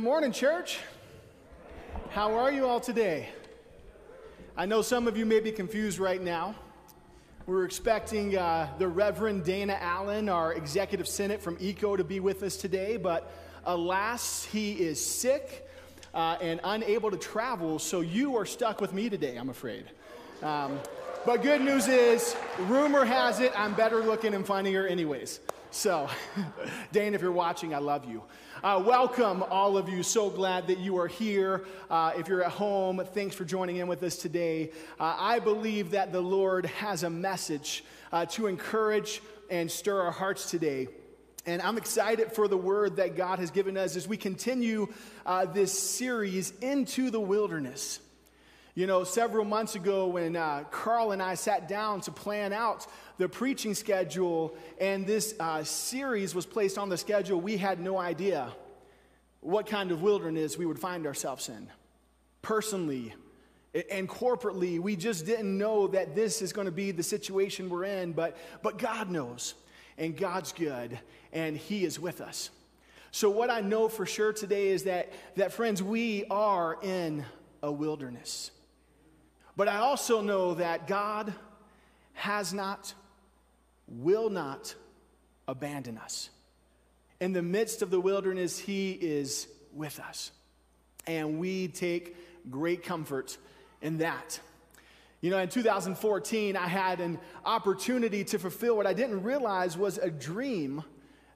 morning, church. How are you all today? I know some of you may be confused right now. We're expecting uh, the Reverend Dana Allin, our executive senate from ECO, to be with us today, but alas, he is sick uh, and unable to travel, so you are stuck with me today, I'm afraid. Um, but good news is, rumor has it I'm better looking and funnier, anyways. So, Dane, if you're watching, I love you. Uh, welcome, all of you. So glad that you are here. Uh, if you're at home, thanks for joining in with us today. Uh, I believe that the Lord has a message uh, to encourage and stir our hearts today. And I'm excited for the word that God has given us as we continue uh, this series into the wilderness. You know, several months ago when uh, Carl and I sat down to plan out the preaching schedule and this uh, series was placed on the schedule, we had no idea what kind of wilderness we would find ourselves in. Personally and corporately, we just didn't know that this is going to be the situation we're in, but, but God knows, and God's good, and He is with us. So, what I know for sure today is that, that friends, we are in a wilderness. But I also know that God has not, will not abandon us. In the midst of the wilderness, He is with us. And we take great comfort in that. You know, in 2014, I had an opportunity to fulfill what I didn't realize was a dream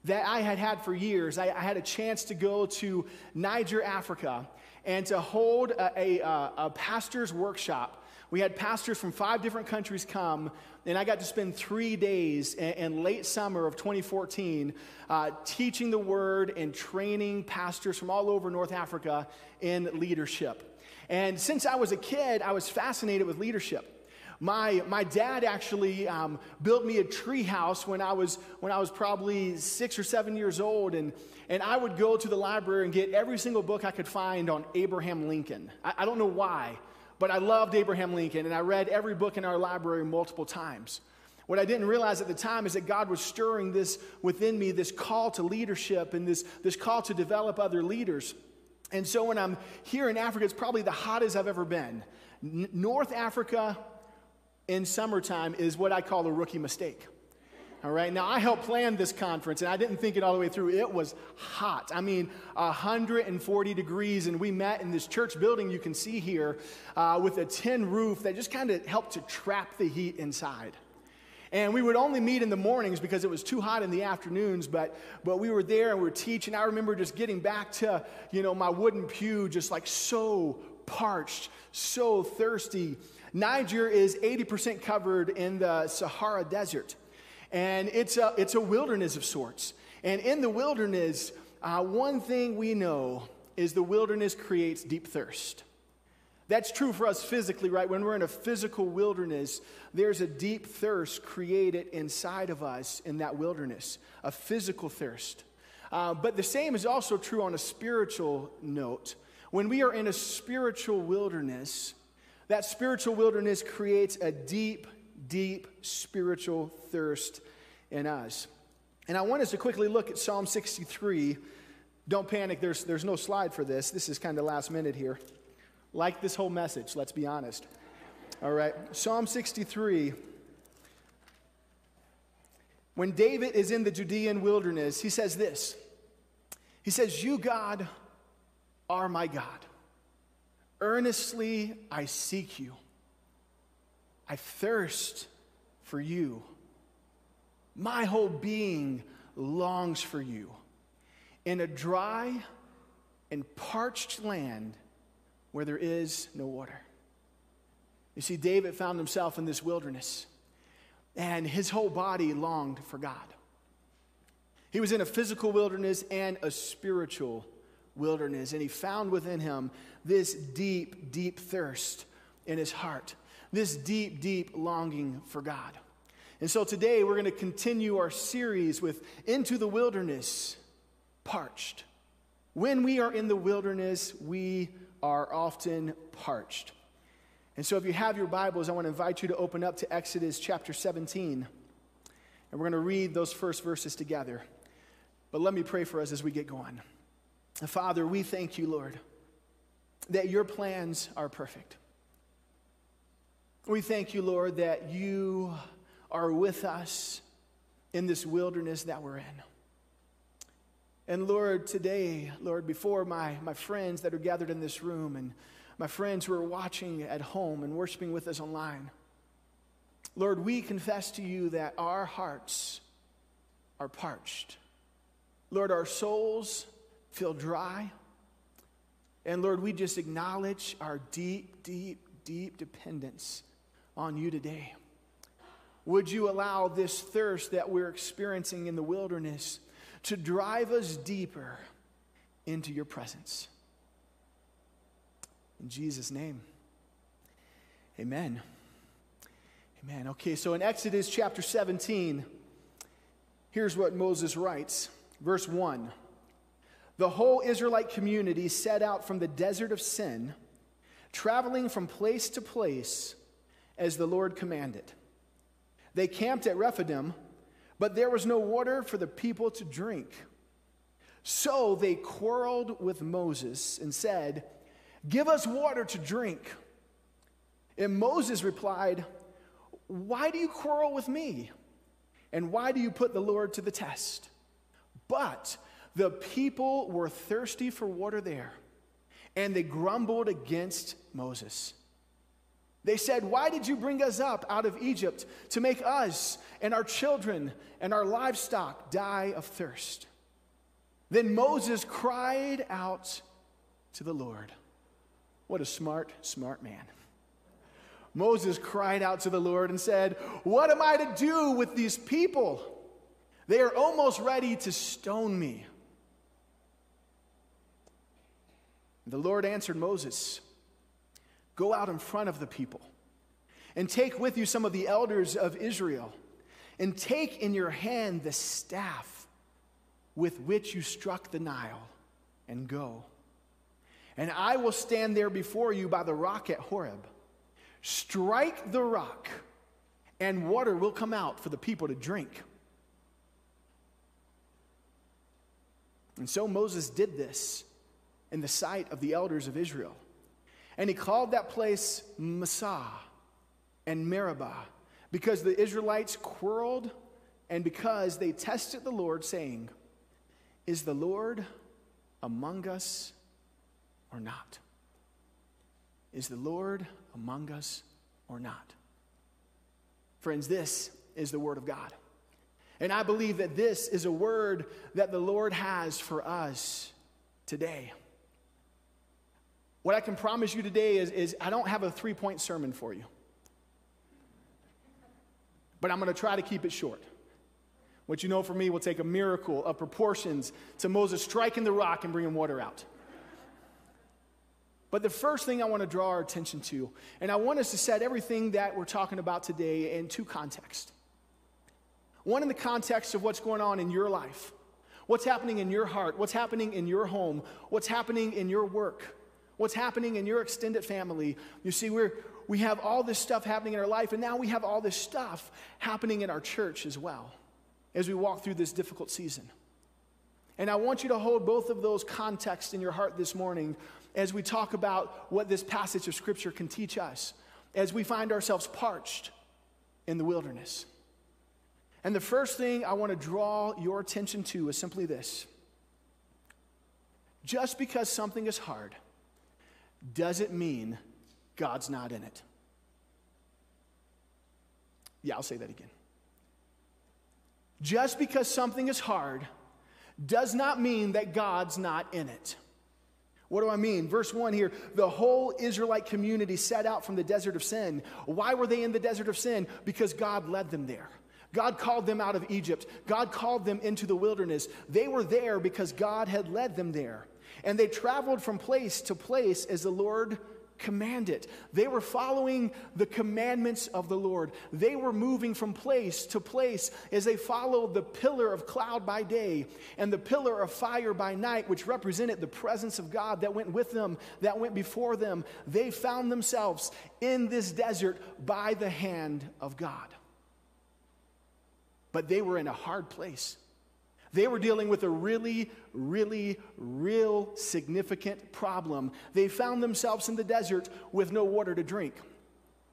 that I had had for years. I, I had a chance to go to Niger, Africa, and to hold a, a, a pastor's workshop we had pastors from five different countries come, and I got to spend three days in, late summer of 2014 uh, teaching the word and training pastors from all over North Africa in leadership. And since I was a kid, I was fascinated with leadership. My, my dad actually um, built me a tree house when I was, when I was probably six or seven years old, and, and I would go to the library and get every single book I could find on Abraham Lincoln. I, I don't know why. But I loved Abraham Lincoln, and I read every book in our library multiple times. What I didn't realize at the time is that God was stirring this within me, this call to leadership and this, this call to develop other leaders. And so when I'm here in Africa, it's probably the hottest I've ever been. N- North Africa in summertime is what I call a rookie mistake. All right, now I helped plan this conference and I didn't think it all the way through. It was hot. I mean, 140 degrees, and we met in this church building you can see here uh, with a tin roof that just kind of helped to trap the heat inside. And we would only meet in the mornings because it was too hot in the afternoons, but, but we were there and we were teaching. I remember just getting back to, you know, my wooden pew, just like so parched, so thirsty. Niger is 80% covered in the Sahara Desert. And it's a, it's a wilderness of sorts. And in the wilderness, uh, one thing we know is the wilderness creates deep thirst. That's true for us physically, right? When we're in a physical wilderness, there's a deep thirst created inside of us in that wilderness, a physical thirst. Uh, but the same is also true on a spiritual note. When we are in a spiritual wilderness, that spiritual wilderness creates a deep deep spiritual thirst in us. And I want us to quickly look at Psalm 63. Don't panic, there's, there's no slide for this. This is kind of last minute here. Like this whole message, let's be honest. All right, Psalm 63. When David is in the Judean wilderness, he says this He says, You, God, are my God. Earnestly I seek you. I thirst for you. My whole being longs for you. In a dry and parched land where there is no water. You see, David found himself in this wilderness, and his whole body longed for God. He was in a physical wilderness and a spiritual wilderness, and he found within him this deep, deep thirst in his heart this deep, deep longing for God. And so today we're going to continue our series with Into the Wilderness, Parched. When we are in the wilderness, we are often parched. And so if you have your Bibles, I want to invite you to open up to Exodus chapter 17. And we're going to read those first verses together. But let me pray for us as we get going. Father, we thank you, Lord, that your plans are perfect. We thank you, Lord, that you are with us in this wilderness that we're in. And Lord, today, Lord, before my, my friends that are gathered in this room and my friends who are watching at home and worshiping with us online, Lord, we confess to you that our hearts are parched. Lord, our souls feel dry. And Lord, we just acknowledge our deep, deep, deep dependence on you today. Would you allow this thirst that we're experiencing in the wilderness to drive us deeper into your presence? In Jesus' name, amen. Amen. Okay, so in Exodus chapter 17, here's what Moses writes. Verse 1 The whole Israelite community set out from the desert of Sin, traveling from place to place as the Lord commanded. They camped at Rephidim, but there was no water for the people to drink. So they quarreled with Moses and said, Give us water to drink. And Moses replied, why do you quarrel with me? And why do you put the Lord to the test? But the people were thirsty for water there, and they grumbled against Moses. They said, Why did you bring us up out of Egypt to make us and our children and our livestock die of thirst? Then Moses cried out to the Lord. What a smart, smart man. Moses cried out to the Lord and said, What am I to do with these people? They are almost ready to stone me. The Lord answered Moses, Go out in front of the people and take with you some of the elders of Israel, and take in your hand the staff with which you struck the Nile, and go. And I will stand there before you by the rock at Horeb. Strike the rock, and water will come out for the people to drink. And so Moses did this in the sight of the elders of Israel. And he called that place Massah and Meribah because the Israelites quarreled and because they tested the Lord, saying, Is the Lord among us or not? Is the Lord among us or not? Friends, this is the Word of God. And I believe that this is a word that the Lord has for us today. What I can promise you today is, is I don't have a three point sermon for you, but I'm going to try to keep it short. What you know for me will take a miracle of proportions to Moses striking the rock and bringing water out. But the first thing I want to draw our attention to, and I want us to set everything that we're talking about today into context. One in the context of what's going on in your life, what's happening in your heart, what's happening in your home, what's happening in your work, what's happening in your extended family. You see, we're, we have all this stuff happening in our life, and now we have all this stuff happening in our church as well as we walk through this difficult season. And I want you to hold both of those contexts in your heart this morning as we talk about what this passage of Scripture can teach us as we find ourselves parched in the wilderness. And the first thing I want to draw your attention to is simply this just because something is hard doesn't mean God's not in it. Yeah, I'll say that again. Just because something is hard does not mean that God's not in it. What do I mean? Verse 1 here the whole Israelite community set out from the desert of Sin. Why were they in the desert of Sin? Because God led them there. God called them out of Egypt. God called them into the wilderness. They were there because God had led them there. And they traveled from place to place as the Lord commanded. They were following the commandments of the Lord. They were moving from place to place as they followed the pillar of cloud by day and the pillar of fire by night, which represented the presence of God that went with them, that went before them. They found themselves in this desert by the hand of God. But they were in a hard place. They were dealing with a really, really, real significant problem. They found themselves in the desert with no water to drink.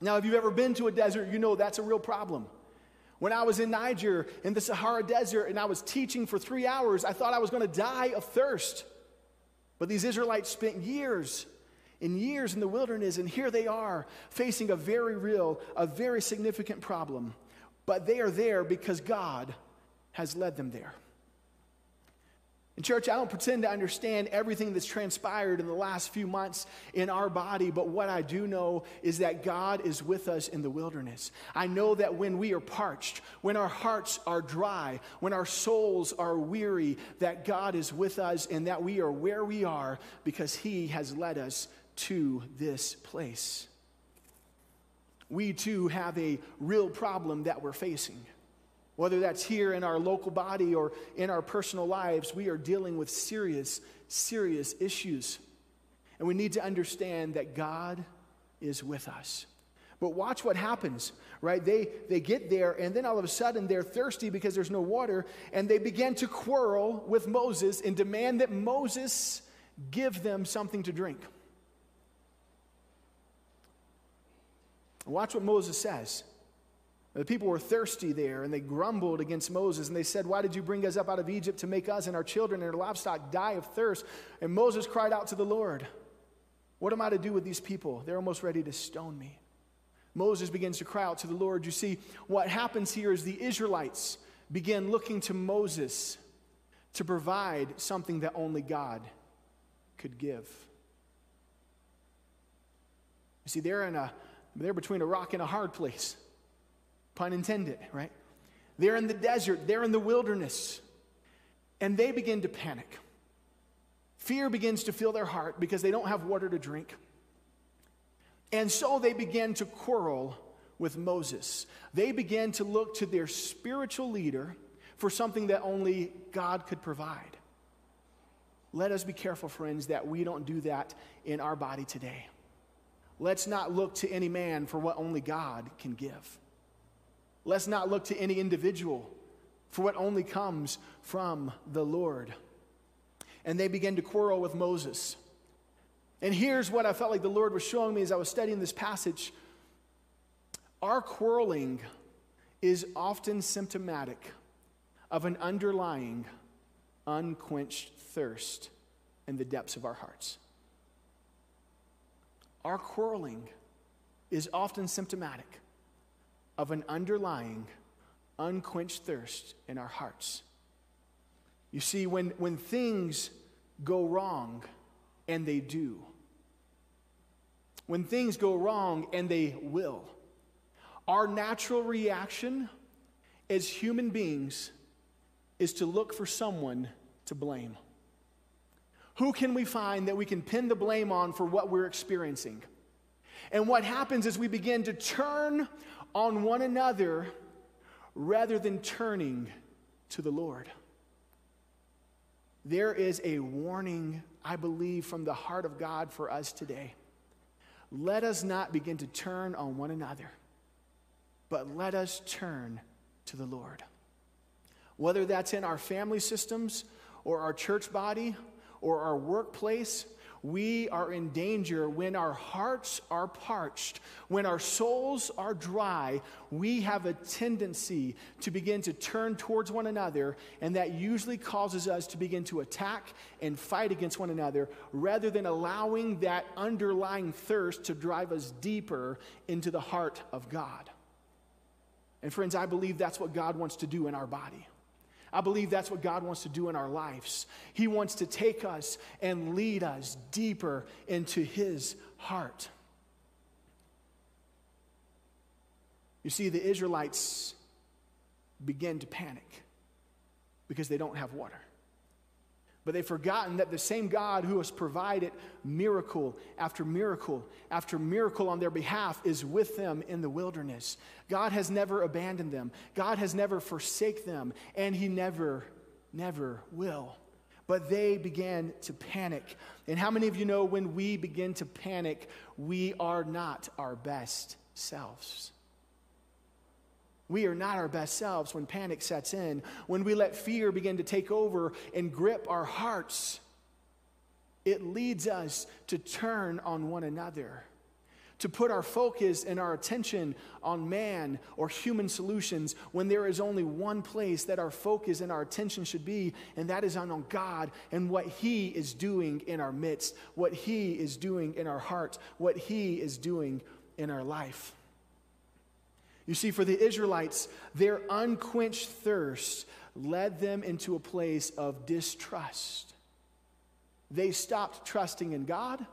Now, if you've ever been to a desert, you know that's a real problem. When I was in Niger in the Sahara Desert and I was teaching for three hours, I thought I was going to die of thirst. But these Israelites spent years and years in the wilderness, and here they are facing a very real, a very significant problem. But they are there because God has led them there. In church, I don't pretend to understand everything that's transpired in the last few months in our body, but what I do know is that God is with us in the wilderness. I know that when we are parched, when our hearts are dry, when our souls are weary, that God is with us and that we are where we are because He has led us to this place. We too have a real problem that we're facing. Whether that's here in our local body or in our personal lives, we are dealing with serious, serious issues. And we need to understand that God is with us. But watch what happens, right? They, they get there, and then all of a sudden they're thirsty because there's no water, and they begin to quarrel with Moses and demand that Moses give them something to drink. Watch what Moses says. The people were thirsty there and they grumbled against Moses and they said, Why did you bring us up out of Egypt to make us and our children and our livestock die of thirst? And Moses cried out to the Lord, What am I to do with these people? They're almost ready to stone me. Moses begins to cry out to the Lord. You see, what happens here is the Israelites begin looking to Moses to provide something that only God could give. You see, they're in a they're between a rock and a hard place. Pun intended, right? They're in the desert, they're in the wilderness, and they begin to panic. Fear begins to fill their heart because they don't have water to drink. And so they begin to quarrel with Moses. They began to look to their spiritual leader for something that only God could provide. Let us be careful, friends, that we don't do that in our body today. Let's not look to any man for what only God can give. Let's not look to any individual for what only comes from the Lord. And they began to quarrel with Moses. And here's what I felt like the Lord was showing me as I was studying this passage. Our quarreling is often symptomatic of an underlying, unquenched thirst in the depths of our hearts. Our quarreling is often symptomatic of an underlying, unquenched thirst in our hearts. You see, when, when things go wrong, and they do, when things go wrong, and they will, our natural reaction as human beings is to look for someone to blame. Who can we find that we can pin the blame on for what we're experiencing? And what happens is we begin to turn on one another rather than turning to the Lord. There is a warning, I believe, from the heart of God for us today. Let us not begin to turn on one another, but let us turn to the Lord. Whether that's in our family systems or our church body or our workplace we are in danger when our hearts are parched, when our souls are dry. We have a tendency to begin to turn towards one another, and that usually causes us to begin to attack and fight against one another rather than allowing that underlying thirst to drive us deeper into the heart of God. And, friends, I believe that's what God wants to do in our body. I believe that's what God wants to do in our lives. He wants to take us and lead us deeper into His heart. You see, the Israelites begin to panic because they don't have water. But they've forgotten that the same God who has provided miracle after miracle after miracle on their behalf is with them in the wilderness. God has never abandoned them, God has never forsake them, and He never, never will. But they began to panic. And how many of you know when we begin to panic, we are not our best selves? We are not our best selves when panic sets in, when we let fear begin to take over and grip our hearts. It leads us to turn on one another, to put our focus and our attention on man or human solutions when there is only one place that our focus and our attention should be, and that is on God and what He is doing in our midst, what He is doing in our hearts, what He is doing in our life. You see, for the Israelites, their unquenched thirst led them into a place of distrust. They stopped trusting in God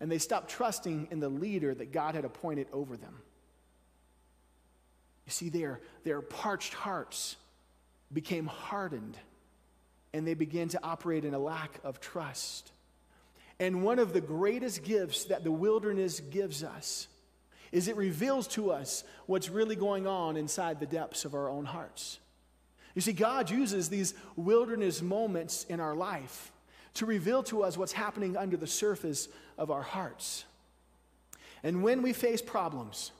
and they stopped trusting in the leader that God had appointed over them. You see, their, their parched hearts became hardened and they began to operate in a lack of trust. And one of the greatest gifts that the wilderness gives us is it reveals to us what's really going on inside the depths of our own hearts. You see, God uses these wilderness moments in our life to reveal to us what's happening under the surface of our hearts. And when we face problems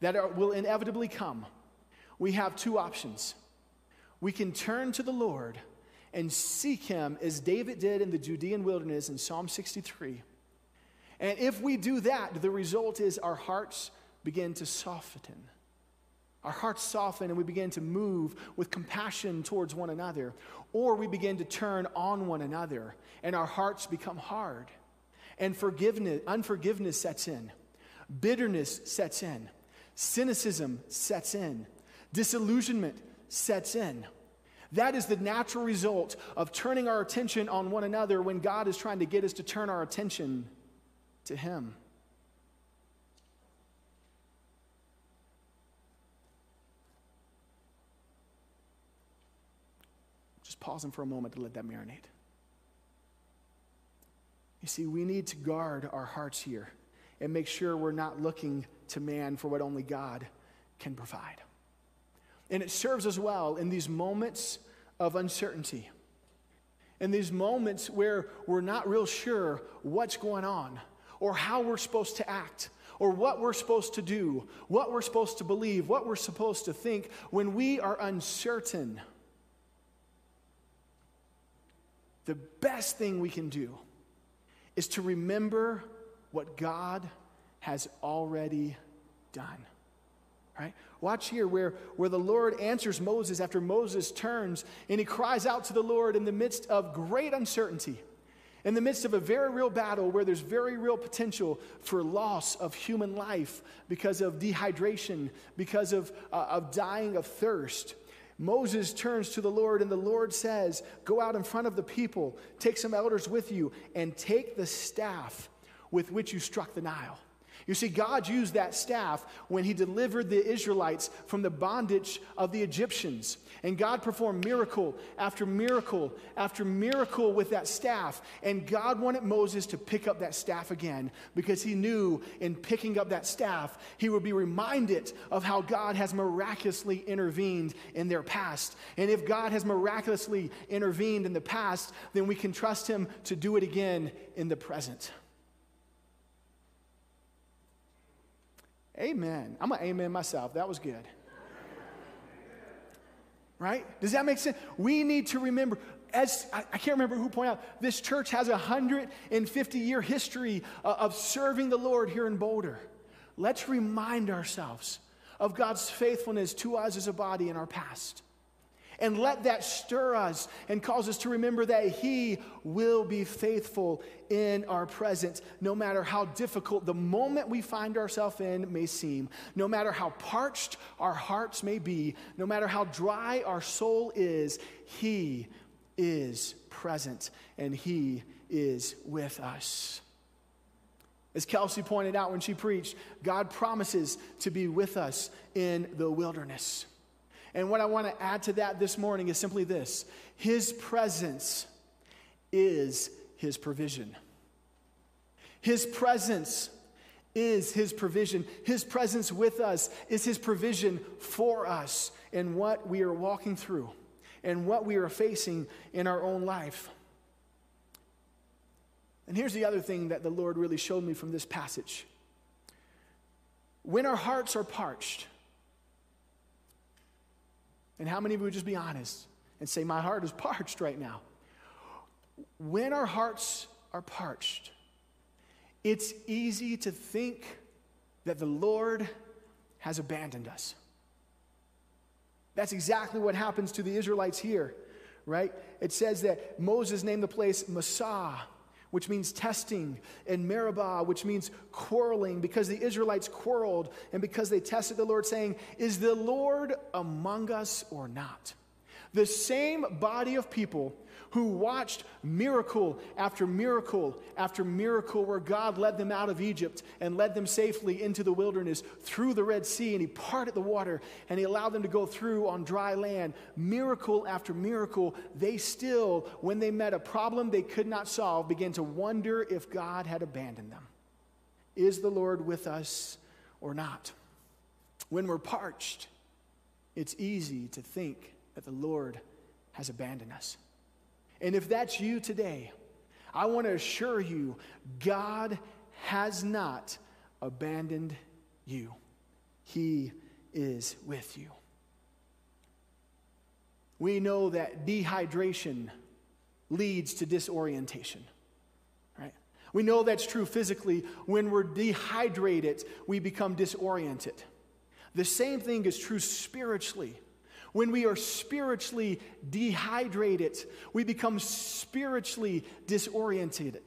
that are, will inevitably come, we have two options. We can turn to the Lord and seek Him as David did in the Judean wilderness in Psalm 63 and if we do that, the result is our hearts begin to soften. Our hearts soften and we begin to move with compassion towards one another. Or we begin to turn on one another and our hearts become hard. And forgiveness, unforgiveness sets in. Bitterness sets in. Cynicism sets in. Disillusionment sets in. That is the natural result of turning our attention on one another when God is trying to get us to turn our attention to Him. Just pausing for a moment to let that marinate. You see, we need to guard our hearts here and make sure we're not looking to man for what only God can provide. And it serves us well in these moments of uncertainty, in these moments where we're not real sure what's going on or how we're supposed to act or what we're supposed to do, what we're supposed to believe, what we're supposed to think when we are uncertain. The best thing we can do is to remember what God has already done. Right? Watch here where, where the Lord answers Moses after Moses turns and he cries out to the Lord in the midst of great uncertainty in the midst of a very real battle where there's very real potential for loss of human life because of dehydration, because of, uh, of dying of thirst, Moses turns to the Lord, and the Lord says, Go out in front of the people, take some elders with you, and take the staff with which you struck the Nile. You see, God used that staff when He delivered the Israelites from the bondage of the Egyptians. And God performed miracle after miracle after miracle with that staff. And God wanted Moses to pick up that staff again because He knew in picking up that staff, he would be reminded of how God has miraculously intervened in their past. And if God has miraculously intervened in the past, then we can trust Him to do it again in the present. Amen. I'm to amen myself. That was good. Right? Does that make sense? We need to remember, as I, I can't remember who pointed out, this church has a 150 year history uh, of serving the Lord here in Boulder. Let's remind ourselves of God's faithfulness to us as a body in our past. And let that stir us and cause us to remember that He will be faithful in our presence, no matter how difficult the moment we find ourselves in may seem, no matter how parched our hearts may be, no matter how dry our soul is, He is present and He is with us. As Kelsey pointed out when she preached, God promises to be with us in the wilderness. And what I want to add to that this morning is simply this His presence is His provision. His presence is His provision. His presence with us is His provision for us in what we are walking through and what we are facing in our own life. And here's the other thing that the Lord really showed me from this passage. When our hearts are parched, And how many of you would just be honest and say, My heart is parched right now? When our hearts are parched, it's easy to think that the Lord has abandoned us. That's exactly what happens to the Israelites here, right? It says that Moses named the place Massah, which means testing, and Meribah, which means quarreling, because the Israelites quarreled and because they tested the Lord, saying, Is the Lord among us or not? The same body of people who watched miracle after miracle after miracle where God led them out of Egypt and led them safely into the wilderness through the Red Sea and He parted the water and He allowed them to go through on dry land. Miracle after miracle, they still, when they met a problem they could not solve, began to wonder if God had abandoned them. Is the Lord with us or not? When we're parched, it's easy to think that the Lord has abandoned us. And if that's you today, I want to assure you God has not abandoned you, He is with you. We know that dehydration leads to disorientation. Right? We know that's true physically. When we're dehydrated, we become disoriented. The same thing is true spiritually. When we are spiritually dehydrated, we become spiritually disoriented.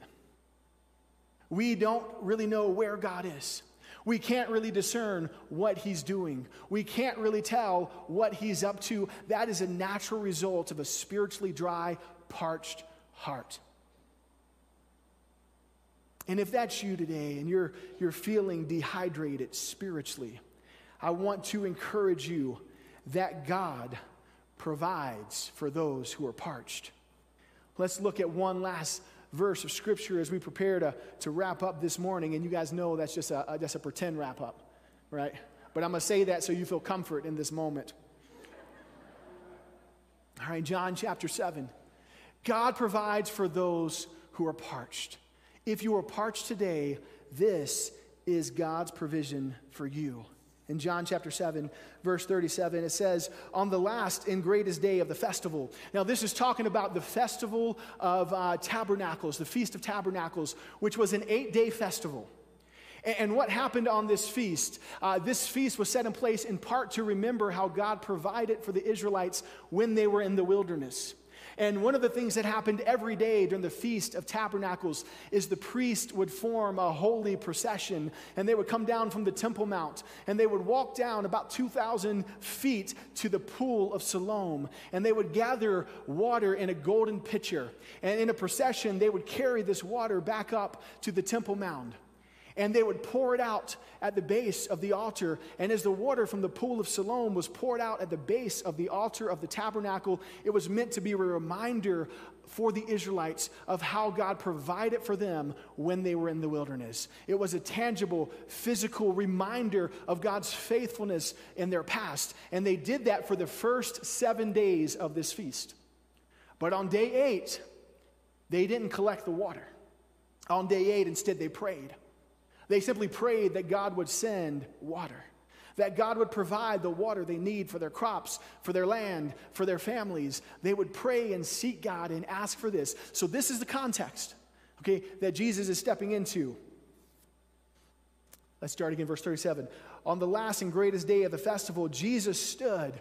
We don't really know where God is. We can't really discern what he's doing. We can't really tell what he's up to. That is a natural result of a spiritually dry, parched heart. And if that's you today and you're, you're feeling dehydrated spiritually, I want to encourage you that God provides for those who are parched. Let's look at one last verse of scripture as we prepare to, to wrap up this morning. And you guys know that's just a, just a pretend wrap up, right? But I'm going to say that so you feel comfort in this moment. All right, John chapter 7. God provides for those who are parched. If you are parched today, this is God's provision for you in John chapter 7, verse 37, it says, On the last and greatest day of the festival. Now, this is talking about the festival of uh, tabernacles, the Feast of Tabernacles, which was an eight day festival. And, what happened on this feast? Uh, this feast was set in place in part to remember how God provided for the Israelites when they were in the wilderness. And one of the things that happened every day during the Feast of Tabernacles is the priest would form a holy procession and they would come down from the Temple Mount and they would walk down about 2,000 feet to the pool of Siloam and they would gather water in a golden pitcher. And in a procession, they would carry this water back up to the Temple Mount and they would pour it out at the base of the altar. And as the water from the pool of Siloam was poured out at the base of the altar of the tabernacle, it was meant to be a reminder for the Israelites of how God provided for them when they were in the wilderness. It was a tangible, physical reminder of God's faithfulness in their past. And they did that for the first seven days of this feast. But on day eight, they didn't collect the water. On day eight, instead, they prayed. They simply prayed that God would send water, that God would provide the water they need for their crops, for their land, for their families. They would pray and seek God and ask for this. So, this is the context, okay, that Jesus is stepping into. Let's start again, verse 37. On the last and greatest day of the festival, Jesus stood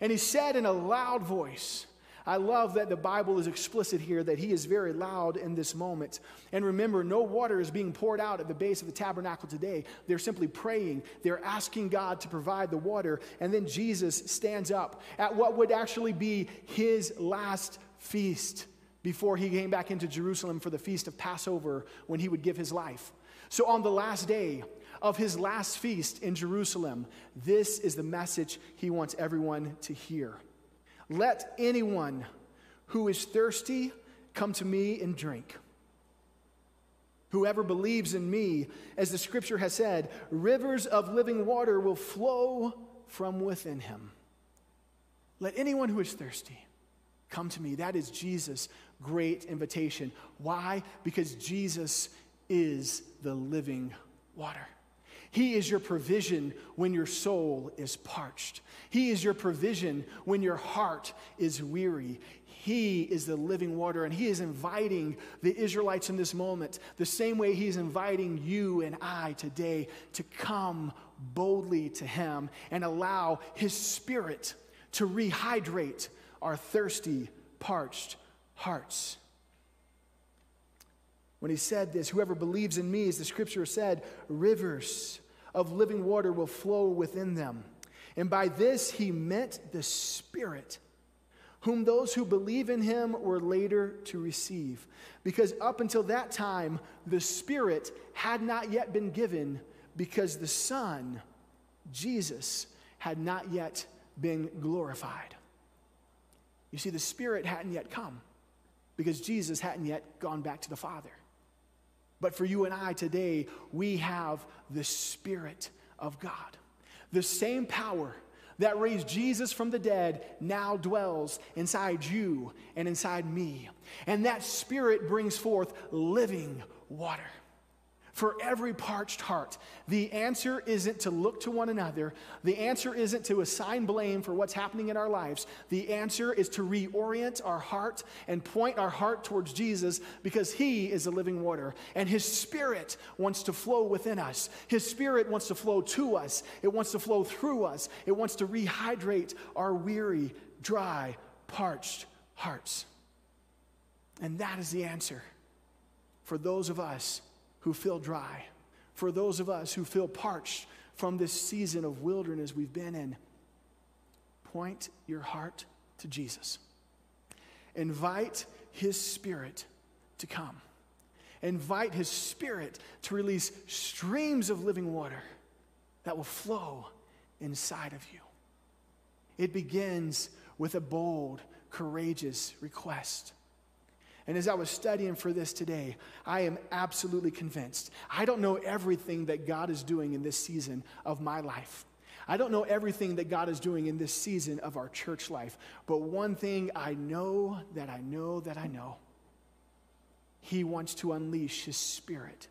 and he said in a loud voice, I love that the Bible is explicit here that he is very loud in this moment. And remember, no water is being poured out at the base of the tabernacle today. They're simply praying, they're asking God to provide the water. And then Jesus stands up at what would actually be his last feast before he came back into Jerusalem for the feast of Passover when he would give his life. So on the last day, of his last feast in Jerusalem, this is the message he wants everyone to hear. Let anyone who is thirsty come to me and drink. Whoever believes in me, as the scripture has said, rivers of living water will flow from within him. Let anyone who is thirsty come to me. That is Jesus' great invitation. Why? Because Jesus is the living water. He is your provision when your soul is parched. He is your provision when your heart is weary. He is the living water, and He is inviting the Israelites in this moment the same way He's inviting you and I today to come boldly to Him and allow His Spirit to rehydrate our thirsty, parched hearts. When he said this, whoever believes in me, as the scripture said, rivers of living water will flow within them. And by this he meant the Spirit, whom those who believe in him were later to receive. Because up until that time, the Spirit had not yet been given, because the Son, Jesus, had not yet been glorified. You see, the Spirit hadn't yet come because Jesus hadn't yet gone back to the Father. But for you and I today, we have the Spirit of God. The same power that raised Jesus from the dead now dwells inside you and inside me. And that Spirit brings forth living water for every parched heart. The answer isn't to look to one another. The answer isn't to assign blame for what's happening in our lives. The answer is to reorient our heart and point our heart towards Jesus because He is the living water. And His Spirit wants to flow within us. His Spirit wants to flow to us. It wants to flow through us. It wants to rehydrate our weary, dry, parched hearts. And that is the answer for those of us who feel dry, for those of us who feel parched from this season of wilderness we've been in, point your heart to Jesus. Invite his spirit to come. Invite his spirit to release streams of living water that will flow inside of you. It begins with a bold, courageous request. And as I was studying for this today, I am absolutely convinced. I don't know everything that God is doing in this season of my life. I don't know everything that God is doing in this season of our church life. But one thing I know that I know that I know He wants to unleash His Spirit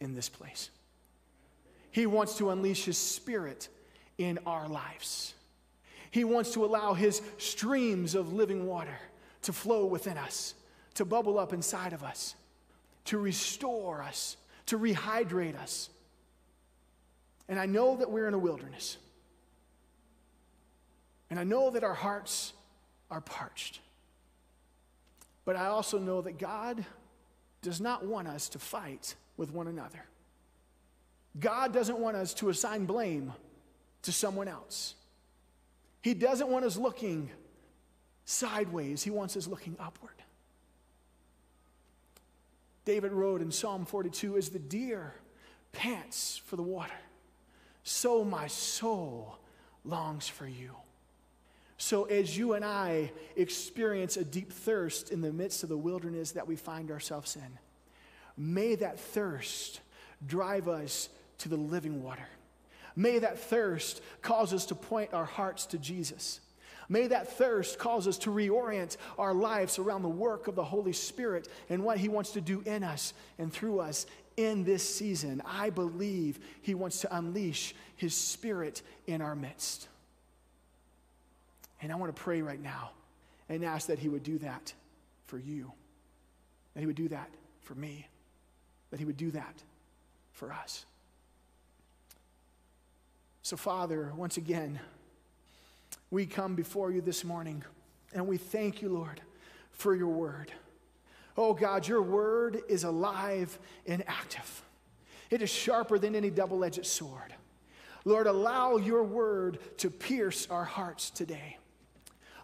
in this place. He wants to unleash His Spirit in our lives. He wants to allow His streams of living water to flow within us to bubble up inside of us, to restore us, to rehydrate us. And I know that we're in a wilderness. And I know that our hearts are parched. But I also know that God does not want us to fight with one another. God doesn't want us to assign blame to someone else. He doesn't want us looking sideways, He wants us looking upward. David wrote in Psalm 42 As the deer pants for the water, so my soul longs for you. So, as you and I experience a deep thirst in the midst of the wilderness that we find ourselves in, may that thirst drive us to the living water. May that thirst cause us to point our hearts to Jesus. May that thirst cause us to reorient our lives around the work of the Holy Spirit and what He wants to do in us and through us in this season. I believe He wants to unleash His Spirit in our midst. And I want to pray right now and ask that He would do that for you, that He would do that for me, that He would do that for us. So, Father, once again, we come before you this morning and we thank you, Lord, for your word. Oh God, your word is alive and active. It is sharper than any double edged sword. Lord, allow your word to pierce our hearts today.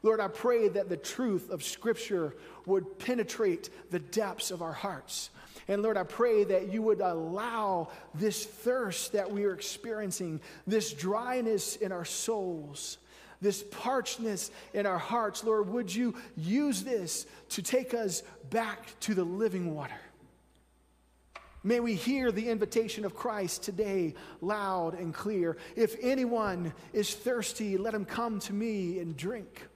Lord, I pray that the truth of Scripture would penetrate the depths of our hearts. And Lord, I pray that you would allow this thirst that we are experiencing, this dryness in our souls, this parchedness in our hearts, Lord, would you use this to take us back to the living water? May we hear the invitation of Christ today loud and clear. If anyone is thirsty, let him come to me and drink.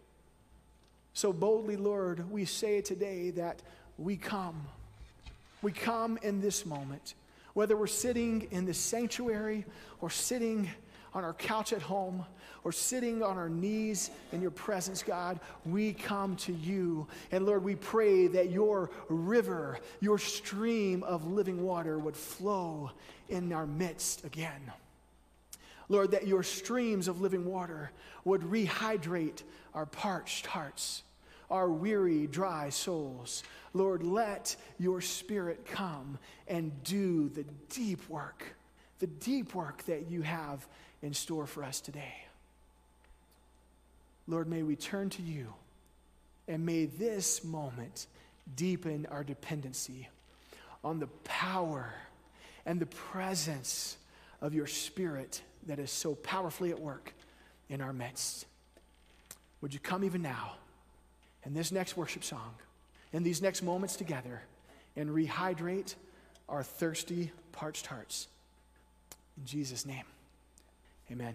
So boldly, Lord, we say today that we come. We come in this moment. Whether we're sitting in the sanctuary or sitting on our couch at home or sitting on our knees in your presence, God, we come to you. And Lord, we pray that your river, your stream of living water would flow in our midst again. Lord, that your streams of living water would rehydrate our parched hearts, our weary, dry souls. Lord, let your spirit come and do the deep work, the deep work that you have in store for us today. Lord, may we turn to you and may this moment deepen our dependency on the power and the presence of your Spirit that is so powerfully at work in our midst. Would you come even now in this next worship song, in these next moments together, and rehydrate our thirsty, parched hearts? In Jesus' name. Amen.